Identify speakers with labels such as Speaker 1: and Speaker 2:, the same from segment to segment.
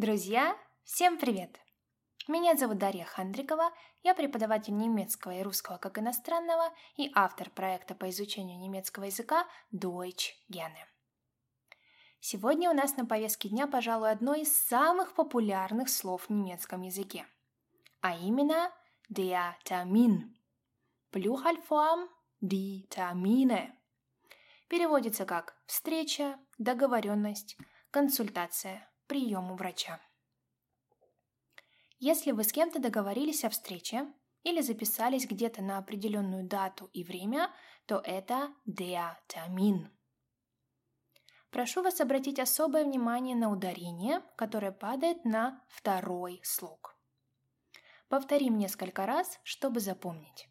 Speaker 1: Друзья, всем привет! Меня зовут Дарья Хандрикова, я преподаватель немецкого и русского как иностранного и автор проекта по изучению немецкого языка Deutsch gerne. Сегодня у нас на повестке дня, пожалуй, одно из самых популярных слов в немецком языке, а именно der Termin, Pluralform die Termine. Переводится как «встреча», «договоренность», «консультация», «прием у врача». Если вы с кем-то договорились о встрече или записались где-то на определенную дату и время, то это Termin. Прошу вас обратить особое внимание на ударение, которое падает на второй слог. Повторим несколько раз, чтобы запомнить.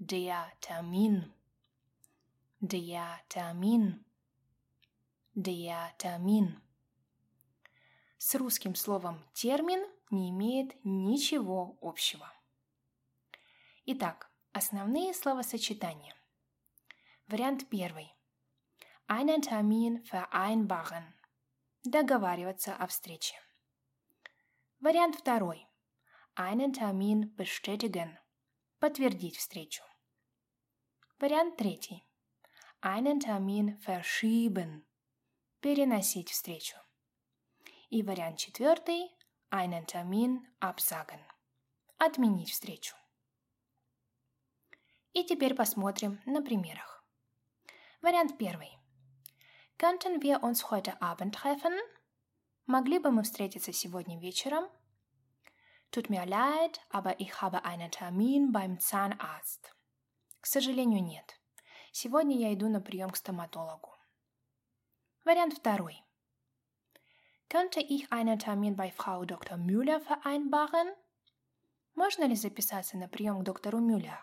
Speaker 1: Termin. Der Termin. С русским словом «термин» не имеет ничего общего. Итак, основные словосочетания. Вариант первый. Einen Termin vereinbaren. Договариваться о встрече. Вариант второй. Einen Termin bestätigen. Подтвердить встречу. Вариант третий. Einen Termin verschieben. Переносить встречу. И вариант четвертый – einen Termin absagen – отменить встречу. И теперь посмотрим на примерах. Вариант первый. Könnten wir uns heute Abend treffen? Могли бы мы встретиться сегодня вечером? Tut mir leid, aber ich habe einen Termin beim Zahnarzt. К сожалению, нет. Сегодня я иду на прием к стоматологу. Вариант второй. Könnte ich einen Termin bei Frau Dr. Müller vereinbaren? Можно ли записаться на прием к доктору Мюллер?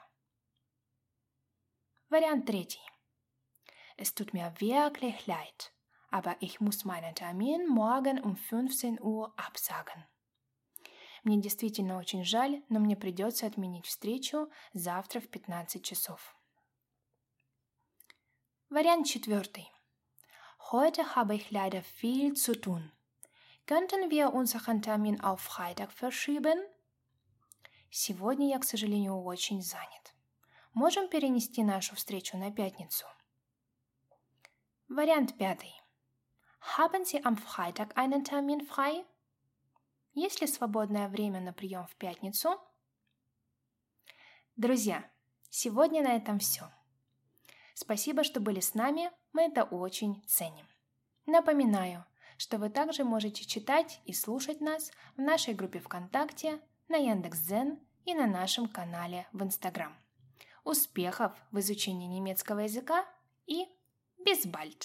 Speaker 1: Вариант третий. Es tut mir wirklich leid, aber ich muss meinen Termin morgen um 15 Uhr absagen. Мне действительно очень жаль, но мне придется отменить встречу завтра в 15 часов. Вариант четвертый. Heute habe ich leider viel zu tun. Könnten wir unseren Termin auf Freitag verschieben? Сегодня я, к сожалению, очень занят. Можем перенести нашу встречу на пятницу? Вариант пятый. Haben Sie am Freitag einen Termin frei? Есть ли свободное время на прием в пятницу? Друзья, сегодня на этом все. Спасибо, что были с нами, мы это очень ценим. Напоминаю – что вы также можете читать и слушать нас в нашей группе ВКонтакте, на Яндекс.Дзен и на нашем канале в Инстаграм. Успехов в изучении немецкого языка и без бальт!